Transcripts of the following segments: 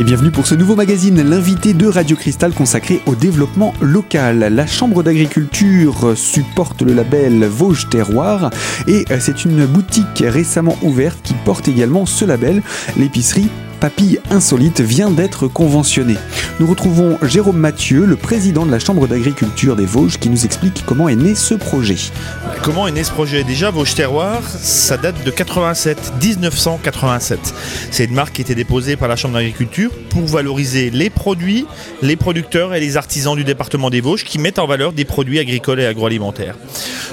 Et bienvenue pour ce nouveau magazine, l'invité de Radio Cristal consacré au développement local. La Chambre d'agriculture supporte le label Vosges Terroir et c'est une boutique récemment ouverte qui porte également ce label, l'épicerie Papille Insolite vient d'être conventionné. Nous retrouvons Jérôme Mathieu, le président de la Chambre d'agriculture des Vosges, qui nous explique comment est né ce projet. Comment est né ce projet? Déjà, Vosges Terroir, ça date de 87, 1987. C'est une marque qui était déposée par la Chambre d'agriculture pour valoriser les produits, les producteurs et les artisans du département des Vosges qui mettent en valeur des produits agricoles et agroalimentaires.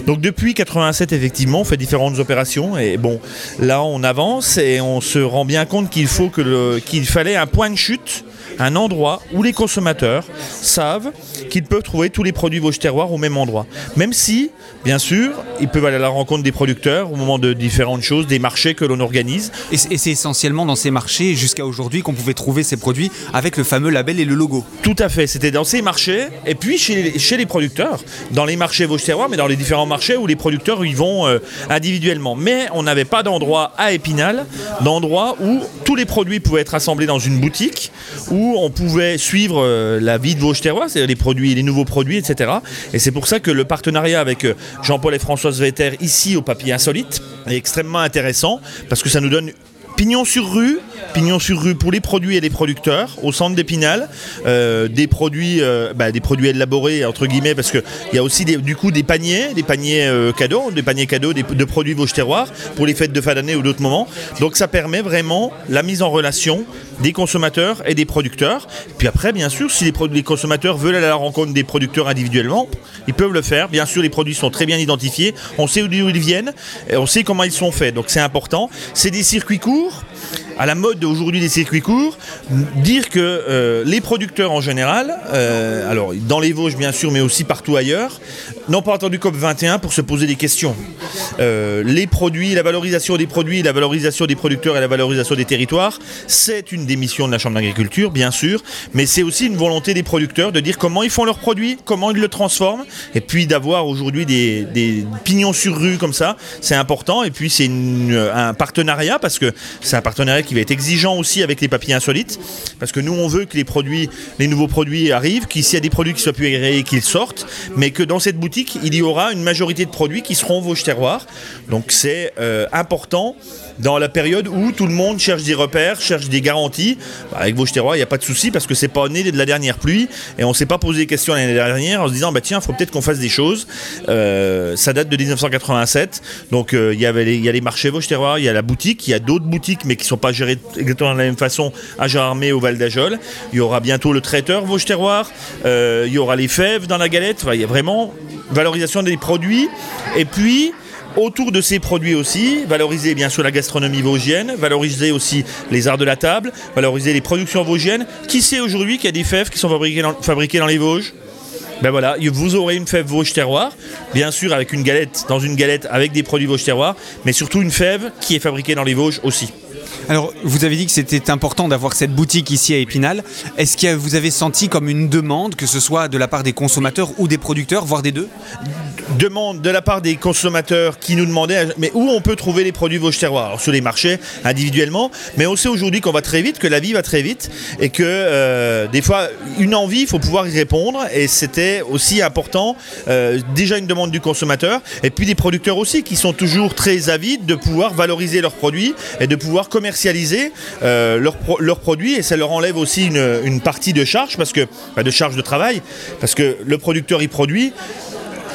Donc depuis 87, effectivement, on fait différentes opérations et bon, là on avance et on se rend bien compte qu'il faut que le qu'il fallait un point de chute, un endroit où les consommateurs savent qu'ils peuvent trouver tous les produits Vosges Terroir au même endroit. Même si, bien sûr, ils peuvent aller à la rencontre des producteurs au moment de différentes choses, des marchés que l'on organise. Et c'est essentiellement dans ces marchés, jusqu'à aujourd'hui, qu'on pouvait trouver ces produits avec le fameux label et le logo. Tout à fait, c'était dans ces marchés, et puis chez, chez les producteurs, dans les marchés Vosges Terroir, mais dans les différents marchés où les producteurs y vont euh, individuellement. Mais on n'avait pas d'endroit à Épinal, d'endroit où tous les produits pouvaient être assemblés dans une boutique, où on pouvait suivre euh, la vie de Vosges Terroir, c'est-à-dire les produits, les nouveaux produits, etc. Et c'est pour ça que le partenariat avec euh, Jean-Paul et Françoise Vetter ici au Papier Insolite est extrêmement intéressant parce que ça nous donne pignon sur rue, pignon sur rue pour les produits et les producteurs au centre d'Épinal, euh, des produits, bah, des produits élaborés entre guillemets parce que il y a aussi du coup des paniers, des paniers cadeaux, des paniers cadeaux de produits Vosges Terroirs pour les fêtes de fin d'année ou d'autres moments. Donc ça permet vraiment la mise en relation des consommateurs et des producteurs. Puis après, bien sûr, si les, consommateurs veulent aller à la rencontre des producteurs individuellement, ils peuvent le faire. Bien sûr, les produits sont très bien identifiés. On sait d'où ils viennent on sait comment ils sont faits. Donc c'est important. C'est des circuits courts à la mode aujourd'hui des circuits courts, dire que euh, les producteurs en général, euh, alors dans les Vosges bien sûr, mais aussi partout ailleurs, n'ont pas entendu COP21 pour se poser des questions. Euh, les produits, la valorisation des produits, la valorisation des producteurs et la valorisation des territoires, c'est une des missions de la Chambre d'agriculture, bien sûr, mais c'est aussi une volonté des producteurs de dire comment ils font leurs produits, comment ils le transforment, et puis d'avoir aujourd'hui des, pignons sur rue comme ça, c'est important, et puis c'est un partenariat, parce que c'est un partenariat qui va être exigeant aussi avec les papiers insolites, parce que nous on veut que les produits, les nouveaux produits arrivent, qu'il y a des produits qui soient plus agréés, qu'ils sortent, mais que dans cette boutique il y aura une majorité de produits qui seront Vosges Terroirs. Donc c'est euh, important dans la période où tout le monde cherche des repères, cherche des garanties. Bah, avec Vosges Terroirs, il n'y a pas de souci parce que c'est pas né de la dernière pluie et on s'est pas posé des questions l'année dernière en se disant bah tiens, faut peut-être qu'on fasse des choses. Euh, ça date de 1987, donc euh, il y avait il y a les marchés Vosges Terroirs, il y a la boutique, il y a d'autres boutiques mais qui sont pas gérées exactement de la même façon à Gérardmer au Val d'Ajol. Il y aura bientôt le traiteur Vosges Terroirs, il y aura les fèves dans la galette. il y a vraiment valorisation des produits et puis autour de ces produits aussi, valoriser bien sûr la gastronomie vosgienne, valoriser aussi les arts de la table, valoriser les productions vosgiennes. Qui sait aujourd'hui qu'il y a des fèves qui sont fabriquées dans, fabriquées dans les Vosges? Ben voilà, vous aurez une fève Vosges terroir, bien sûr avec une galette, dans une galette avec des produits Vosges terroir, mais surtout une fève qui est fabriquée dans les Vosges aussi. Alors, vous avez dit que c'était important d'avoir cette boutique ici à Épinal. Est-ce que vous avez senti comme une demande, que ce soit de la part des consommateurs ou des producteurs, voire des deux? Demande de la part des consommateurs qui nous demandaient mais où on peut trouver les produits Vosges Terroirs? Alors, sur les marchés, individuellement, mais on sait aujourd'hui qu'on va très vite, que la vie va très vite et que euh, des fois, une envie, il faut pouvoir y répondre et c'était aussi important. Euh, déjà une demande du consommateur et puis des producteurs aussi qui sont toujours très avides de pouvoir valoriser leurs produits et de pouvoir commercialiser euh, leurs, produits et ça leur enlève aussi une, partie de charge parce que bah, de charge de travail parce que le producteur y produit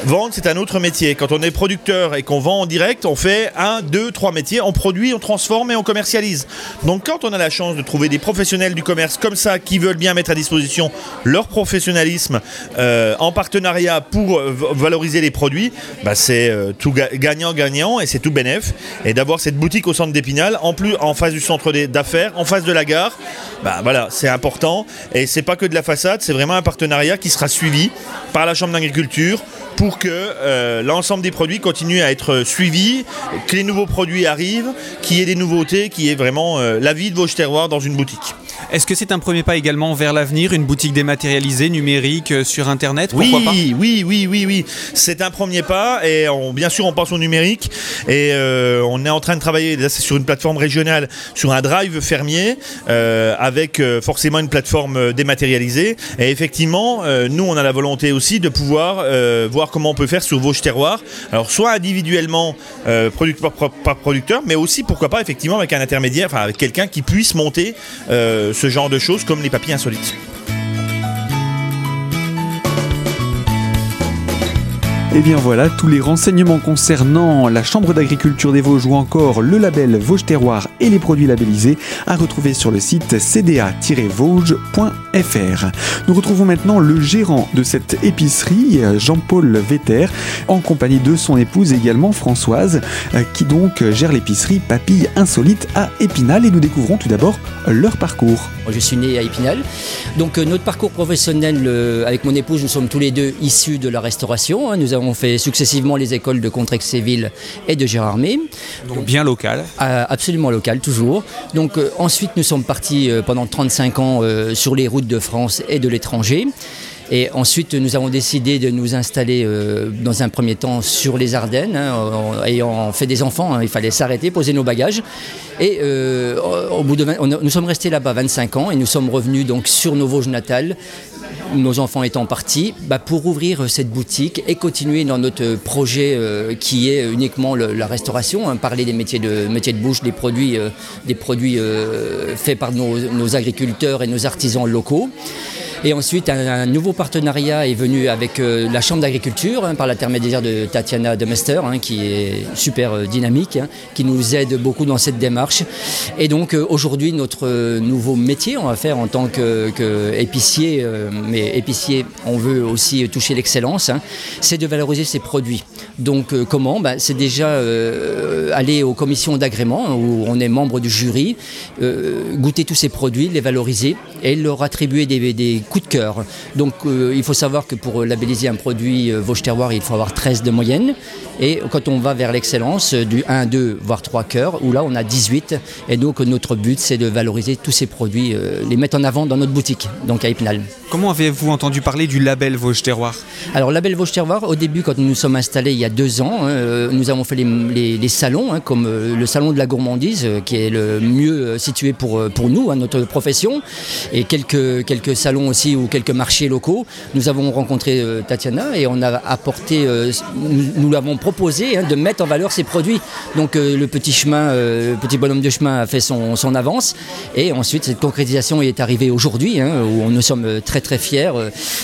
Vendre, c'est un autre métier. Quand on est producteur et qu'on vend en direct, on fait un, deux, trois métiers. On produit, on transforme et on commercialise. Donc quand on a la chance de trouver des professionnels du commerce comme ça qui veulent bien mettre à disposition leur professionnalisme euh, en partenariat pour euh, valoriser les produits, bah c'est euh, tout gagnant-gagnant et c'est tout bénéf. Et d'avoir cette boutique au centre d'Épinal, en plus en face du centre d'affaires, en face de la gare, bah c'est important. Et c'est pas que de la façade, c'est vraiment un partenariat qui sera suivi par la Chambre d'agriculture pour que euh, l'ensemble des produits continuent à être suivis, que les nouveaux produits arrivent, qu'il y ait des nouveautés, qu'il y ait vraiment euh, la vie de Vosges Terroirs dans une boutique. Est-ce que c'est un premier pas également vers l'avenir, une boutique dématérialisée, numérique, euh, sur Internet Oui, pas? oui, oui, oui, oui. C'est un premier pas et on- bien sûr on pense au numérique et euh, on est en train de travailler là c'est sur une plateforme régionale, sur un drive fermier euh, avec euh, forcément une plateforme dématérialisée et effectivement nous on a la volonté aussi de pouvoir voir comment on peut faire sur Vosges Terroir. Alors soit individuellement producteur par, producteur, mais aussi pourquoi pas effectivement avec un intermédiaire, enfin avec quelqu'un qui puisse monter euh, ce genre de choses comme les papiers insolites. Et bien voilà, tous les renseignements concernant la Chambre d'agriculture des Vosges ou encore le label Vosges Terroir et les produits labellisés à retrouver sur le site cda-vosges.fr. Nous retrouvons maintenant le gérant de cette épicerie, Jean-Paul Vetter, en compagnie de son épouse également Françoise, qui donc gère l'épicerie Papille Insolite à Épinal et nous découvrons tout d'abord leur parcours. Je suis né à Épinal. Donc euh, notre parcours professionnel euh, avec mon épouse, nous sommes tous les deux issus de la restauration. hein. Nous avons fait successivement les écoles de Contrexéville et de Gérardmer. Donc bien local. Euh, absolument local, toujours. Donc euh, ensuite, nous sommes partis euh, pendant 35 ans sur les routes de France et de l'étranger. Et ensuite, nous avons décidé de nous installer euh, dans un premier temps sur les Ardennes. hein, ayant fait des enfants, hein, il fallait s'arrêter, poser nos bagages. Et euh, au bout de 20 on a- nous sommes restés là-bas 25 ans et nous sommes revenus donc sur nos Vosges natales nos enfants étant partis, bah, pour ouvrir cette boutique et continuer dans notre projet euh, qui est uniquement la restauration, hein, parler des métiers de, métiers de bouche, des produits, des produits faits par nos agriculteurs et nos artisans locaux. Et ensuite, un, nouveau partenariat est venu avec euh, la Chambre d'agriculture, hein, par l'intermédiaire de Tatiana Demester, hein, qui est super euh, dynamique, hein, qui nous aide beaucoup dans cette démarche. Et donc, euh, aujourd'hui, notre nouveau métier, on va faire en tant que, que épicier, euh, mais épicier, on veut aussi toucher l'excellence, c'est de valoriser ces produits. Donc, comment? Ben, C'est déjà aller aux commissions d'agrément, où on est membre du jury, goûter tous ces produits, les valoriser et leur attribuer des, des coups de cœur. Donc euh, il faut savoir que pour labelliser un produit euh, Vosges Terroir, il faut avoir 13 de moyenne. Et quand on va vers l'excellence, euh, du 1, 2, voire 3 cœurs, où là on a 18. Et donc notre but c'est de valoriser tous ces produits, euh, les mettre en avant dans notre boutique, donc à Épinal. Comment avez-vous entendu parler du label Vosges Terroir Alors, Label Vosges Terroir, au début, quand nous nous sommes installés il y a deux ans, hein, euh, nous avons fait les, les- les salons, hein, comme euh, le salon de la gourmandise, euh, qui est le mieux euh, situé pour, euh, pour nous, hein, notre profession, et quelques, quelques salons aussi ou quelques marchés locaux. Nous avons rencontré euh, Tatiana et on a apporté, euh, nous, nous l'avons proposé hein, de mettre en valeur ces produits. Donc, euh, le petit chemin, petit bonhomme de chemin a fait son, avance, et ensuite, cette concrétisation est arrivée aujourd'hui, hein, où nous sommes très très fiers.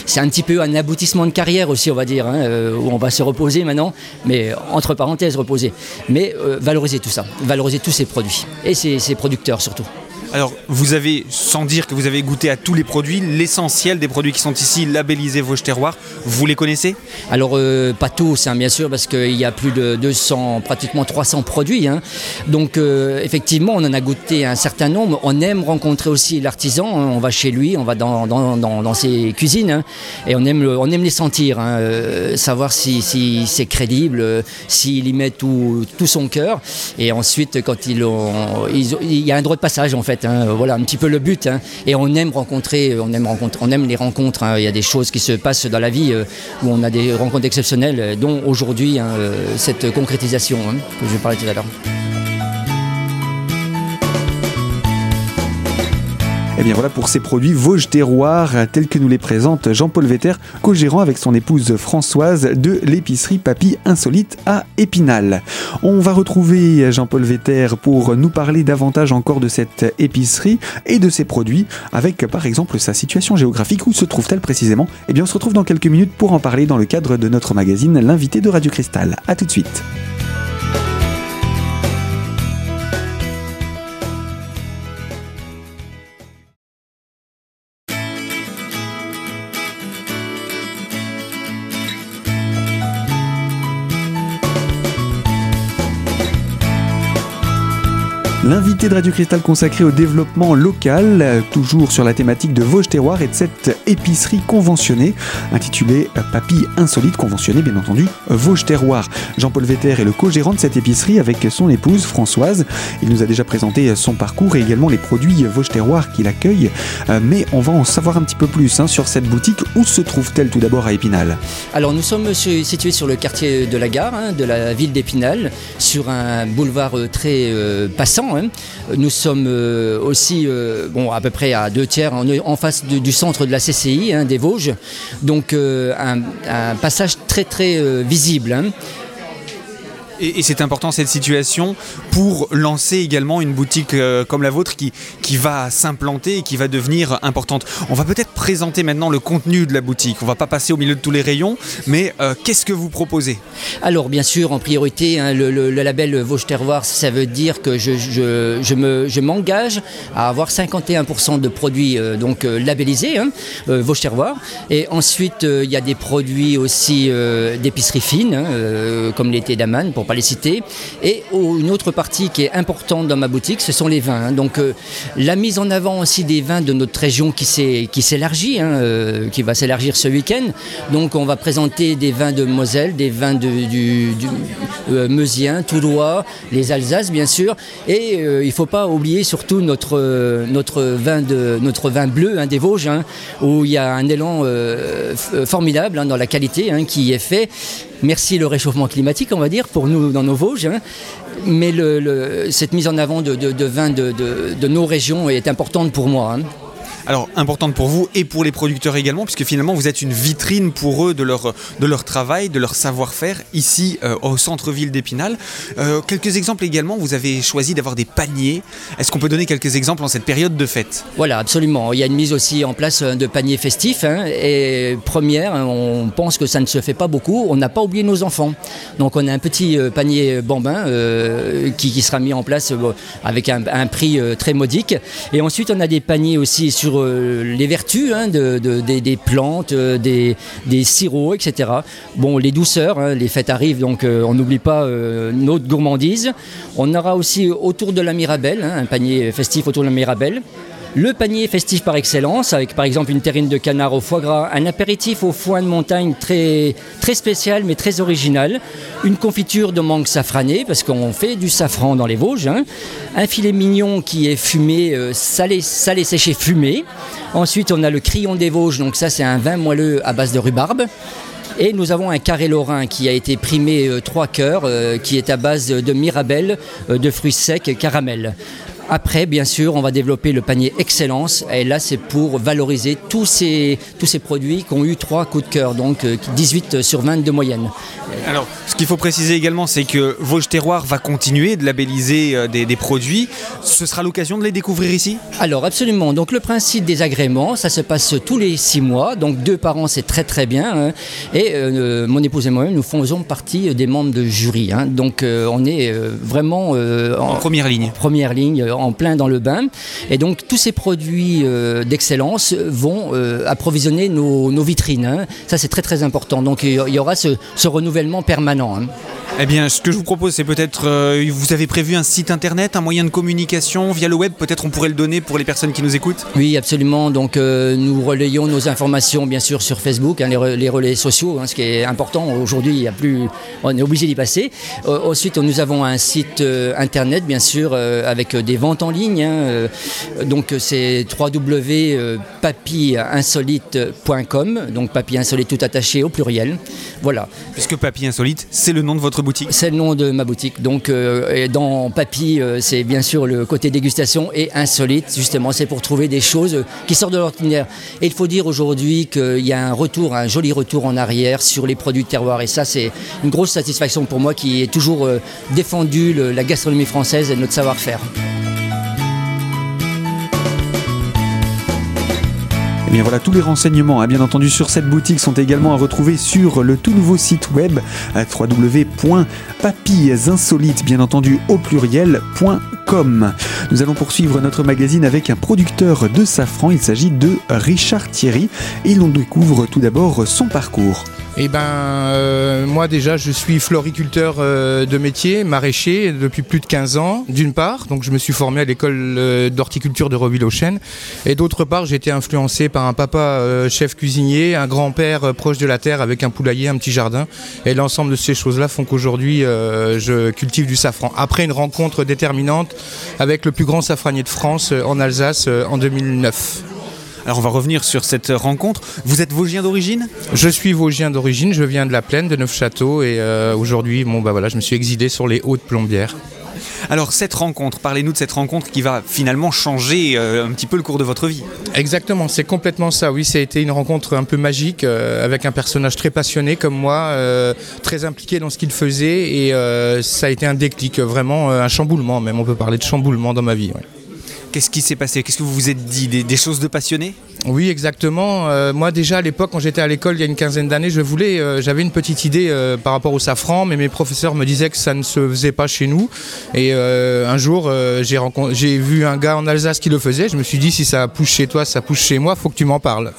C'est un petit peu un aboutissement de carrière aussi, on va dire, hein, où on va se reposer maintenant, mais entre parenthèses reposer. Mais valoriser tout ça, valoriser tous ces produits et ces, ces producteurs surtout. Alors, vous avez, sans dire que vous avez goûté à tous les produits, l'essentiel des produits qui sont ici labellisés Vosges Terroir, vous les connaissez? Alors euh, pas tous, hein, bien sûr, parce qu'il y a plus de 200, pratiquement 300 produits. hein. Donc euh, effectivement, on en a goûté un certain nombre. On aime rencontrer aussi l'artisan. hein. On va chez lui, on va dans, ses cuisines, et on aime, on aime les sentir, euh, savoir si, c'est crédible, s'il y met tout, tout son cœur. Et ensuite, quand ils ont- il y a un droit de passage en fait. Hein. Voilà un petit peu le but. hein. Et on aime rencontrer, on aime rencontrer, on aime les rencontres. hein. Il y a des choses qui se passent dans la vie euh, où on a des rencontres exceptionnelles, euh, dont aujourd'hui euh, cette concrétisation que je parlais tout à l'heure. Bien voilà pour ces produits Vosges Terroir tels que nous les présente Jean-Paul Vetter, co-gérant avec son épouse Françoise de l'épicerie Papy Insolite à Épinal. On va retrouver Jean-Paul Vetter pour nous parler davantage encore de cette épicerie et de ses produits avec par exemple sa situation géographique. Où se trouve-t-elle précisément? Eh bien on se retrouve dans quelques minutes pour en parler dans le cadre de notre magazine L'invité de Radio Cristal. A tout de suite. L'invité de Radio Cristal consacré au développement local, toujours sur la thématique de Vosges Terroir et de cette épicerie conventionnée intitulée Papille Insolite, conventionnée bien entendu Vosges Terroir. Jean-Paul Vetter est le co-gérant de cette épicerie avec son épouse Françoise. Il nous a déjà présenté son parcours et également les produits Vosges Terroir qu'il accueille. Euh, mais on va en savoir un petit peu plus hein, sur cette boutique. Où se trouve-t-elle tout d'abord à Épinal? Alors nous sommes situés sur le quartier de la gare, hein, de la ville d'Épinal, sur un boulevard euh, très euh, passant. Hein. Nous sommes aussi bon, à peu près à deux tiers en, face du centre de la CCI des Vosges. Donc un, un, passage très très visible. Et, c'est important cette situation pour lancer également une boutique euh, comme la vôtre qui, qui va s'implanter et qui va devenir importante. On va peut-être présenter maintenant le contenu de la boutique. On va pas passer au milieu de tous les rayons, mais euh, qu'est-ce que vous proposez? Alors bien sûr, en priorité, hein, le, label Vosges Terroir, ça veut dire que je, je, je me, je m'engage à avoir 51% de produits euh, donc labellisés hein, Vosges Terroir. Et ensuite, il y a des produits aussi d'épicerie fine, hein, comme l'été d'Aman pour les citer. Et une autre partie qui est importante dans ma boutique, ce sont les vins. Hein. Donc euh, la mise en avant aussi des vins de notre région qui s'élargit, hein, euh, qui va s'élargir ce week-end. Donc on va présenter des vins de Moselle, des vins de, du, euh, Meusien, Toulois, les Alsaces bien sûr. Et il ne faut pas oublier surtout notre vin bleu hein, des Vosges, où il y a un élan formidable dans la qualité qui est fait merci le réchauffement climatique, on va dire, pour nous dans nos Vosges. Hein. Mais cette mise en avant de, vin de, nos régions est importante pour moi. Hein alors importante pour vous et pour les producteurs également, puisque finalement vous êtes une vitrine pour eux de leur, de leur travail, de leur savoir-faire ici euh, au centre-ville d'Épinal. Euh, quelques exemples également, vous avez choisi d'avoir des paniers. Est-ce qu'on peut donner quelques exemples en cette période de fête? Voilà, absolument. Il y a une mise aussi en place euh, de paniers festifs. Hein, et première, on pense que ça ne se fait pas beaucoup. On n'a pas oublié nos enfants. Donc on a un petit panier bambin qui, sera mis en place avec un prix très modique. Et ensuite on a des paniers aussi sur euh, les vertus hein, des, plantes, euh, des, sirops, etc. Bon, les douceurs, hein, les fêtes arrivent, donc euh, on n'oublie pas notre gourmandise. On aura aussi autour de la Mirabelle, hein, un panier festif autour de la Mirabelle. Le panier festif par excellence, avec par exemple une terrine de canard au foie gras, un apéritif au foin de montagne très, très spécial mais très original, une confiture de mangue safranée, parce qu'on fait du safran dans les Vosges, hein. un filet mignon qui est fumé, euh, salé, salé séché fumé. Ensuite, on a le Crillon des Vosges, donc ça c'est un vin moelleux à base de rhubarbe. Et nous avons un carré lorrain qui a été primé euh, trois cœurs, euh, qui est à base de mirabelle, de fruits secs, caramel. Après, bien sûr, on va développer le panier excellence. Et là, c'est pour valoriser tous ces, tous ces produits qui ont eu trois coups de cœur, donc 18 euh, sur 20 de moyenne. Alors, ce qu'il faut préciser également, c'est que Vosges Terroir va continuer de labelliser euh, des, produits. Ce sera l'occasion de les découvrir ici? Alors, absolument. Donc, le principe des agréments, ça se passe tous les six mois. Donc, deux par an, c'est très très bien. Hein. Et euh, mon épouse et moi-même, nous faisons partie des membres de jury. Hein. Donc, on est vraiment en, première ligne. Première ligne en plein dans le bain. Et donc tous ces produits euh, d'excellence vont euh, approvisionner nos, vitrines. Hein. Ça c'est très très important. Donc il y aura ce, renouvellement permanent. Hein. Eh bien, ce que je vous propose, c'est peut-être, euh, vous avez prévu un site internet, un moyen de communication via le web, peut-être on pourrait le donner pour les personnes qui nous écoutent? Oui, absolument. Donc, nous relayons nos informations, bien sûr, sur Facebook, hein, les, relais sociaux, ce qui est important. Aujourd'hui, il y a plus, on est obligé d'y passer. ensuite, nous avons un site internet, bien sûr, avec des ventes en ligne. Hein, euh, donc c'est www.papyinsolite.com, donc papy insolite tout attaché au pluriel. Voilà. Puisque Papy Insolite, c'est le nom de votre C'est le nom de ma boutique. Donc euh, dans Papy, euh, c'est bien sûr le côté dégustation et insolite, justement, c'est pour trouver des choses qui sortent de l'ordinaire. Et il faut dire aujourd'hui qu'il y a un retour, un joli retour en arrière sur les produits de terroir. Et ça, c'est une grosse satisfaction pour moi qui est toujours défendu la gastronomie française et notre savoir-faire. Eh voilà, tous les renseignements, hein, bien entendu, sur cette boutique sont également à retrouver sur le tout nouveau site web www.papillesinsolite, bien entendu au pluriel.com. Nous allons poursuivre notre magazine avec un producteur de safran, il s'agit de Richard Thierry, et l'on découvre tout d'abord son parcours. Eh ben, euh, moi déjà, je suis floriculteur euh, de métier, maraîcher depuis plus de 15 ans, d'une part. Donc, je me suis formé à l'école euh, d'horticulture de Reville-aux-Chênes. Et d'autre part, j'ai été influencé par un papa chef cuisinier, un grand-père proche de la terre avec un poulailler, un petit jardin. Et l'ensemble de ces choses-là font qu'aujourd'hui, je cultive du safran. Après une rencontre déterminante avec le plus grand safranier de France en Alsace en 2009. Alors on va revenir sur cette rencontre. Vous êtes Vosgien d'origine? Je suis Vosgien d'origine, je viens de la plaine de Neufchâteau et euh, aujourd'hui bon, bah voilà, je me suis exilé sur les hautes plombières. Alors cette rencontre, parlez-nous de cette rencontre qui va finalement changer euh, un petit peu le cours de votre vie. Exactement, c'est complètement ça. Oui, ça a été une rencontre un peu magique euh, avec un personnage très passionné comme moi, très impliqué dans ce qu'il faisait et ça a été un déclic, vraiment un chamboulement même. On peut parler de chamboulement dans ma vie. Qu'est-ce qui s'est passé? Qu'est-ce que vous vous êtes dit? Des, choses de passionnés? Oui, exactement. Euh, moi, déjà à l'époque, quand j'étais à l'école il y a une quinzaine d'années, je voulais, euh, j'avais une petite idée euh, par rapport au safran, mais mes professeurs me disaient que ça ne se faisait pas chez nous. Et un jour, j'ai, j'ai vu un gars en Alsace qui le faisait. Je me suis dit, si ça pousse chez toi, ça pousse chez moi, faut que tu m'en parles.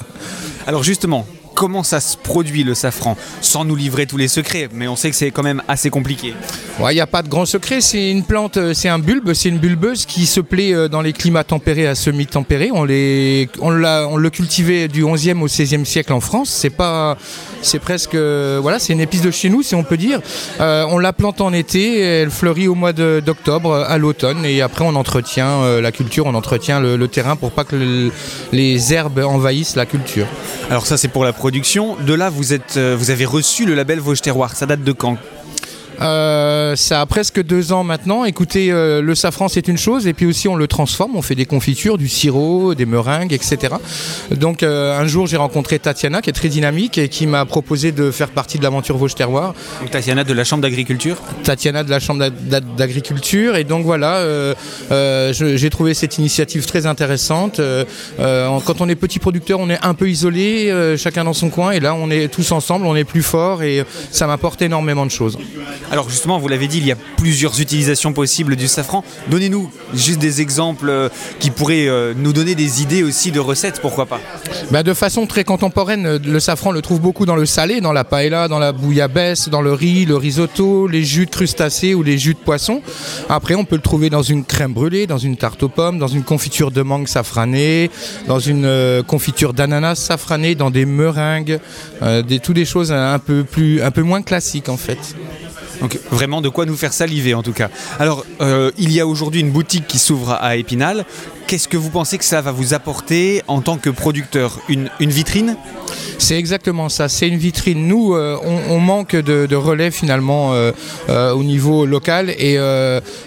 Alors justement, comment ça se produit le safran, sans nous livrer tous les secrets, mais on sait que c'est quand même assez compliqué. Il n'y a pas de grand secret, c'est une plante, euh, c'est un bulbe, c'est une bulbeuse qui se plaît euh, dans les climats tempérés à semi-tempérés. On, les, on, on le cultivait du 11e au 16e siècle en France. C'est pas, c'est presque, euh, voilà, c'est une épice de chez nous, si on peut dire. on la plante en été, elle fleurit au mois d'octobre, à l'automne, et après on entretient la culture, on entretient le, terrain pour pas que les herbes envahissent la culture. Alors ça, c'est pour la production. De là, vous, êtes, vous avez reçu le label Vosges Terroir. Ça date de quand? Euh, ça a presque deux ans maintenant. Écoutez, euh, le safran c'est une chose, et puis aussi on le transforme, on fait des confitures, du sirop, des meringues, etc. Donc euh, un jour j'ai rencontré Tatiana qui est très dynamique et qui m'a proposé de faire partie de l'aventure Vosges Terroir. Donc Tatiana de la Chambre d'agriculture Tatiana de la Chambre d'agriculture, et donc voilà, j'ai trouvé cette initiative très intéressante. quand on est petit producteur, on est un peu isolé, chacun dans son coin, et là on est tous ensemble, on est plus fort, et ça m'apporte énormément de choses. Alors justement, vous l'avez dit, il y a plusieurs utilisations possibles du safran. Donnez-nous juste des exemples euh, qui pourraient euh, nous donner des idées aussi de recettes, pourquoi pas bah, De façon très contemporaine, euh, le safran le trouve beaucoup dans le salé, dans la paella, dans la bouillabaisse, dans le riz, le risotto, les jus de crustacés ou les jus de poisson. Après, on peut le trouver dans une crème brûlée, dans une tarte aux pommes, dans une confiture de mangue safranée, dans une confiture d'ananas safranée, dans des meringues, des, toutes des choses un peu, plus, un peu moins classiques en fait. Donc vraiment de quoi nous faire saliver en tout cas. Alors euh, il y a aujourd'hui une boutique qui s'ouvre à Épinal. Qu'est-ce que vous pensez que ça va vous apporter en tant que producteur une, vitrine C'est exactement ça, c'est une vitrine. Nous, euh, on, manque de, relais finalement euh, euh, au niveau local et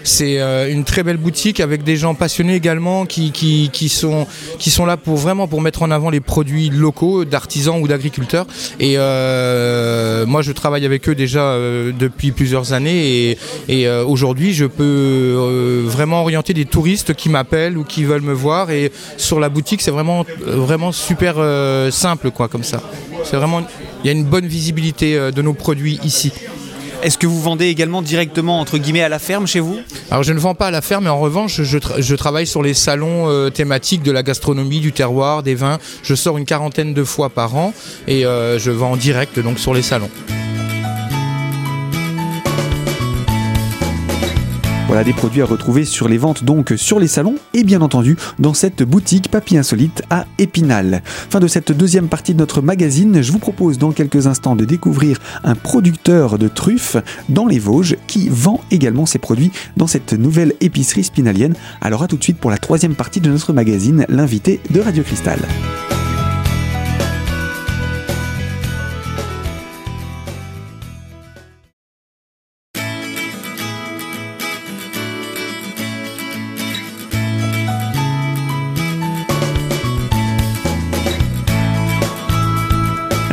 c'est une très belle boutique avec des gens passionnés également qui, sont, qui sont là pour vraiment pour mettre en avant les produits locaux d'artisans ou d'agriculteurs. Et moi, je travaille avec eux déjà depuis plusieurs années et aujourd'hui, je peux vraiment orienter des touristes qui m'appellent ou qui veulent me voir et sur la boutique c'est vraiment vraiment super euh, simple quoi comme ça. C'est vraiment il y a une bonne visibilité euh, de nos produits ici. Est-ce que vous vendez également directement entre guillemets à la ferme chez vous? Alors je ne vends pas à la ferme, mais en revanche je, travaille sur les salons euh, thématiques de la gastronomie, du terroir, des vins. Je sors une quarantaine de fois par an et je vends en direct donc sur les salons. Voilà des produits à retrouver sur les ventes donc sur les salons et bien entendu dans cette boutique Papy Insolite à Épinal. Fin de cette deuxième partie de notre magazine, je vous propose dans quelques instants de découvrir un producteur de truffes dans les Vosges qui vend également ses produits dans cette nouvelle épicerie spinalienne. Alors à tout de suite pour la troisième partie de notre magazine, l'invité de Radio Cristal.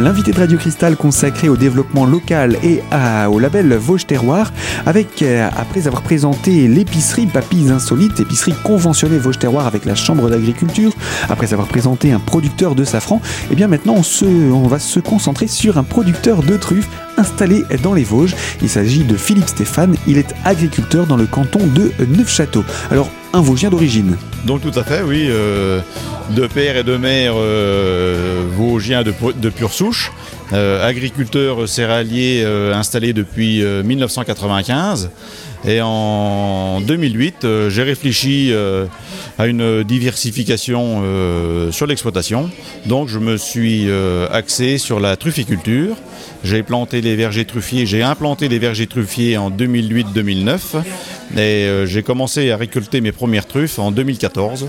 L'invité de Radio Cristal consacré au développement local et au label Vosges Terroir, avec, euh, après avoir présenté l'épicerie Papilles Insolites, épicerie conventionnée Vosges Terroir avec la Chambre d'agriculture, après avoir présenté un producteur de safran, et eh bien maintenant on, va se concentrer sur un producteur de truffes installé dans les Vosges. Il s'agit de Philippe Stéphane, il est agriculteur dans le canton de Neufchâteau. Un Vosgien d'origine. Donc tout à fait, oui, euh, de père et de mère euh, vosgiens de, pure souche, euh, agriculteur céréalier installé depuis 1995. Et en 2008, j'ai réfléchi à une diversification sur l'exploitation. Donc je me suis axé sur la trufficulture. J'ai planté les vergers truffiers, j'ai implanté les vergers truffiers en 2008-2009 et euh, j'ai commencé à récolter mes premières truffes en 2014.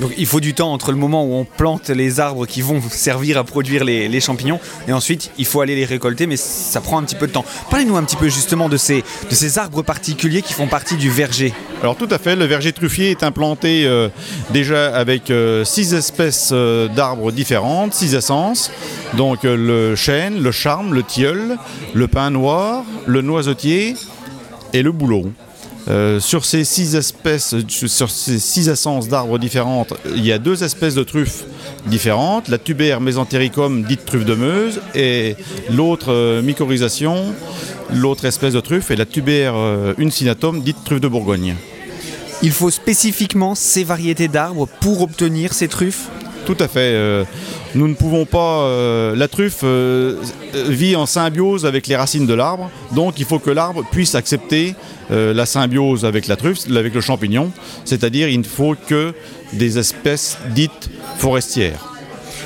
Donc il faut du temps entre le moment où on plante les arbres qui vont servir à produire les, champignons et ensuite il faut aller les récolter mais ça prend un petit peu de temps. Parlez-nous un petit peu justement de ces, arbres particuliers qui font partie du verger. Alors tout à fait, le verger truffier est implanté euh, déjà avec euh, six espèces euh, d'arbres différentes, six essences. Donc le chêne, le charme, le tilleul, le pin noir, le noisetier et le bouleau. Euh, sur ces six espèces, sur ces six essences d'arbres différentes, il y a deux espèces de truffes différentes. La tubère mésentéricum, dite truffe de Meuse, et l'autre euh, mycorhisation, l'autre espèce de truffe, est la tubère euh, uncinatum, dite truffe de Bourgogne. Il faut spécifiquement ces variétés d'arbres pour obtenir ces truffes? Tout à fait. Euh, nous ne pouvons pas. Euh, la truffe euh, vit en symbiose avec les racines de l'arbre, donc il faut que l'arbre puisse accepter la symbiose avec la truffe, avec le champignon. C'est-à-dire, il ne faut que des espèces dites forestières.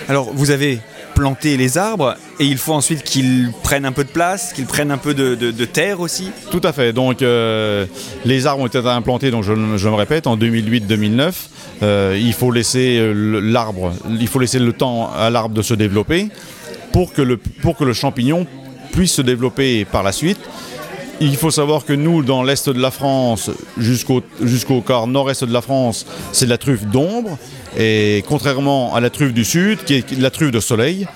Alors, vous avez planter les arbres et il faut ensuite qu'ils prennent un peu de place, qu'ils prennent un peu de, terre aussi. Tout à fait. Donc euh, les arbres ont été implantés, donc je, me répète, en 2008-2009. Euh, il faut laisser euh, il faut laisser le temps à l'arbre de se développer pour que le champignon puisse se développer par la suite. Il faut savoir que nous, dans l'est de la France, jusqu'au quart nord-est de la France, c'est de la truffe d'ombre. Et contrairement à la truffe du sud, qui est la truffe de soleil,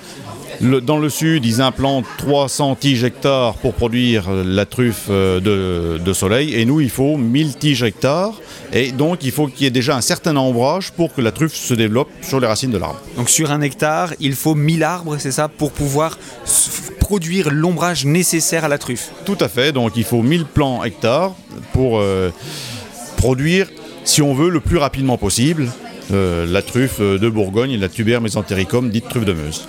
dans le sud, ils implantent 300 tiges hectares pour produire la truffe euh, de, soleil. Et nous, il faut 1000 tiges hectares. Et donc, il faut qu'il y ait déjà un certain ombrage pour que la truffe se développe sur les racines de l'arbre. Donc, sur un hectare, il faut 1000 arbres, c'est ça, pour pouvoir produire l'ombrage nécessaire à la truffe Tout à fait. Donc, il faut 1000 plants hectares pour euh, produire, si on veut, le plus rapidement possible euh, la truffe de Bourgogne, la tuber mésentéricum, dite truffe de Meuse.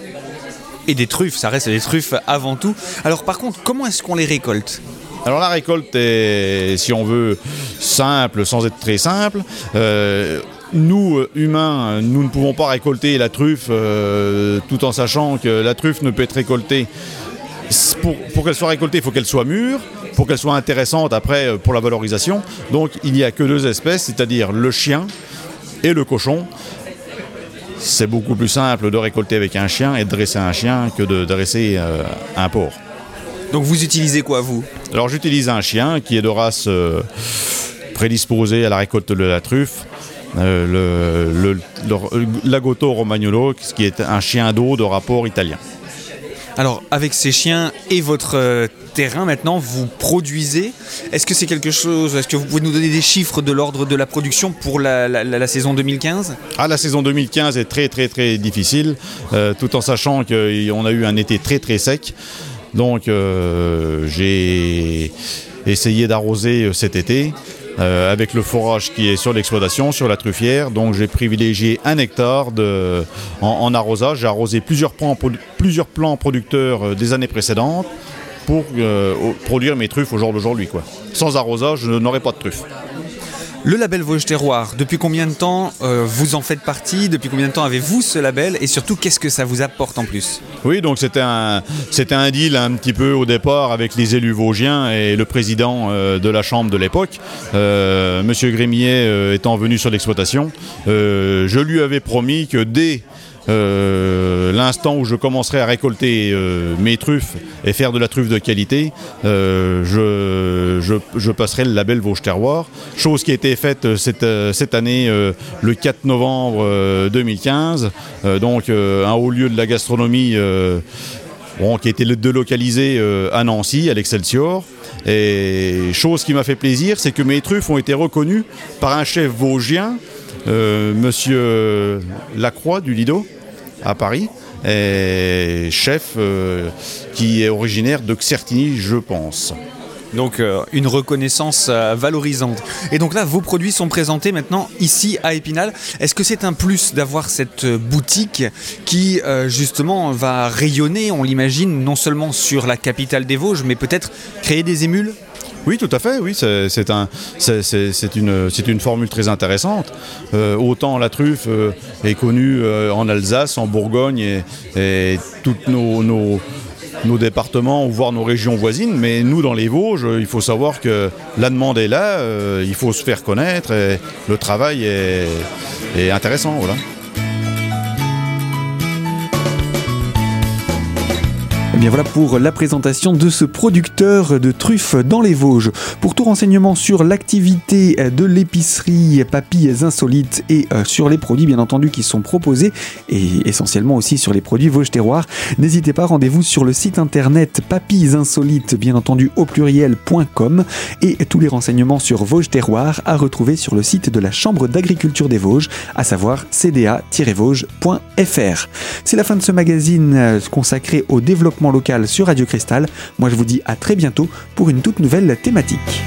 Et des truffes, ça reste des truffes avant tout. Alors par contre, comment est-ce qu'on les récolte? Alors la récolte est, si on veut, simple sans être très simple. Euh, nous, humains, nous ne pouvons pas récolter la truffe euh, tout en sachant que la truffe ne peut être récoltée. Pour, pour qu'elle soit récoltée, il faut qu'elle soit mûre, pour qu'elle soit intéressante après pour la valorisation. Donc il n'y a que deux espèces, c'est-à-dire le chien et le cochon. C'est beaucoup plus simple de récolter avec un chien et de dresser un chien que de dresser euh, un porc. Donc vous utilisez quoi vous? Alors j'utilise un chien qui est de race euh, prédisposée à la récolte de la truffe. Euh, le, le, Lagotto Romagnolo, qui est un chien d'eau de rapport italien. Alors, avec ces chiens et votre euh, terrain maintenant, vous produisez. Est-ce que c'est quelque chose Est-ce que vous pouvez nous donner des chiffres de l'ordre de la production pour la, saison 2015 Ah, la saison 2015 est très très très difficile, euh, tout en sachant qu'on a eu un été très très sec. Donc, euh, j'ai essayé d'arroser cet été. Euh, avec le forage qui est sur l'exploitation, sur la truffière. Donc j'ai privilégié un hectare en, arrosage. J'ai arrosé plusieurs plants producteurs euh, des années précédentes pour euh, produire mes truffes au jour d'aujourd'hui. Sans arrosage, je n'aurais pas de truffes. Le label Vosges Terroir, depuis combien de temps euh, vous en faites partie? Depuis combien de temps avez-vous ce label? Et surtout, qu'est-ce que ça vous apporte en plus? Oui, donc c'était un, deal un petit peu au départ avec les élus vosgiens et le président euh, de la Chambre de l'époque. Euh, Monsieur Grémier étant venu sur l'exploitation, je lui avais promis que dès euh, l'instant où je commencerai à récolter euh, mes truffes et faire de la truffe de qualité, euh, je, passerai le label Vosges Terroir. Chose qui a été faite cette, année le 4 novembre 2015. donc un haut lieu de la gastronomie qui a été délocalisé à Nancy, à l'Excelsior. Et chose qui m'a fait plaisir, c'est que mes truffes ont été reconnues par un chef vosgien, Monsieur Lacroix du Lido, à Paris. chef qui est originaire de Xertigny, je pense. Donc euh, une reconnaissance euh, valorisante. Et donc là, vos produits sont présentés maintenant ici à Épinal. Est-ce que c'est un plus d'avoir cette euh, boutique qui justement va rayonner, on l'imagine, non seulement sur la capitale des Vosges, mais peut-être créer des émules? Oui, tout à fait. Oui, c'est un, une, une, formule très intéressante. autant la truffe est connue en Alsace, en Bourgogne et, et toutes nos, nos, nos départements voire nos régions voisines, mais nous dans les Vosges, il faut savoir que la demande est là, euh, il faut se faire connaître et le travail est, est intéressant. Voilà. Voilà pour la présentation de ce producteur de truffes dans les Vosges. Pour tout renseignement sur l'activité de l'épicerie Papilles Insolites et euh, sur les produits bien entendu qui sont proposés et essentiellement aussi sur les produits Vosges Terroir, n'hésitez pas, rendez-vous sur le site internet Papilles Insolites bien entendu au pluriel.com et tous les renseignements sur Vosges Terroir à retrouver sur le site de la Chambre d'agriculture des Vosges, à savoir cda-vosges.fr. C'est la fin de ce magazine euh, consacré au développement locale sur Radio Cristal. Moi je vous dis à très bientôt pour une toute nouvelle thématique.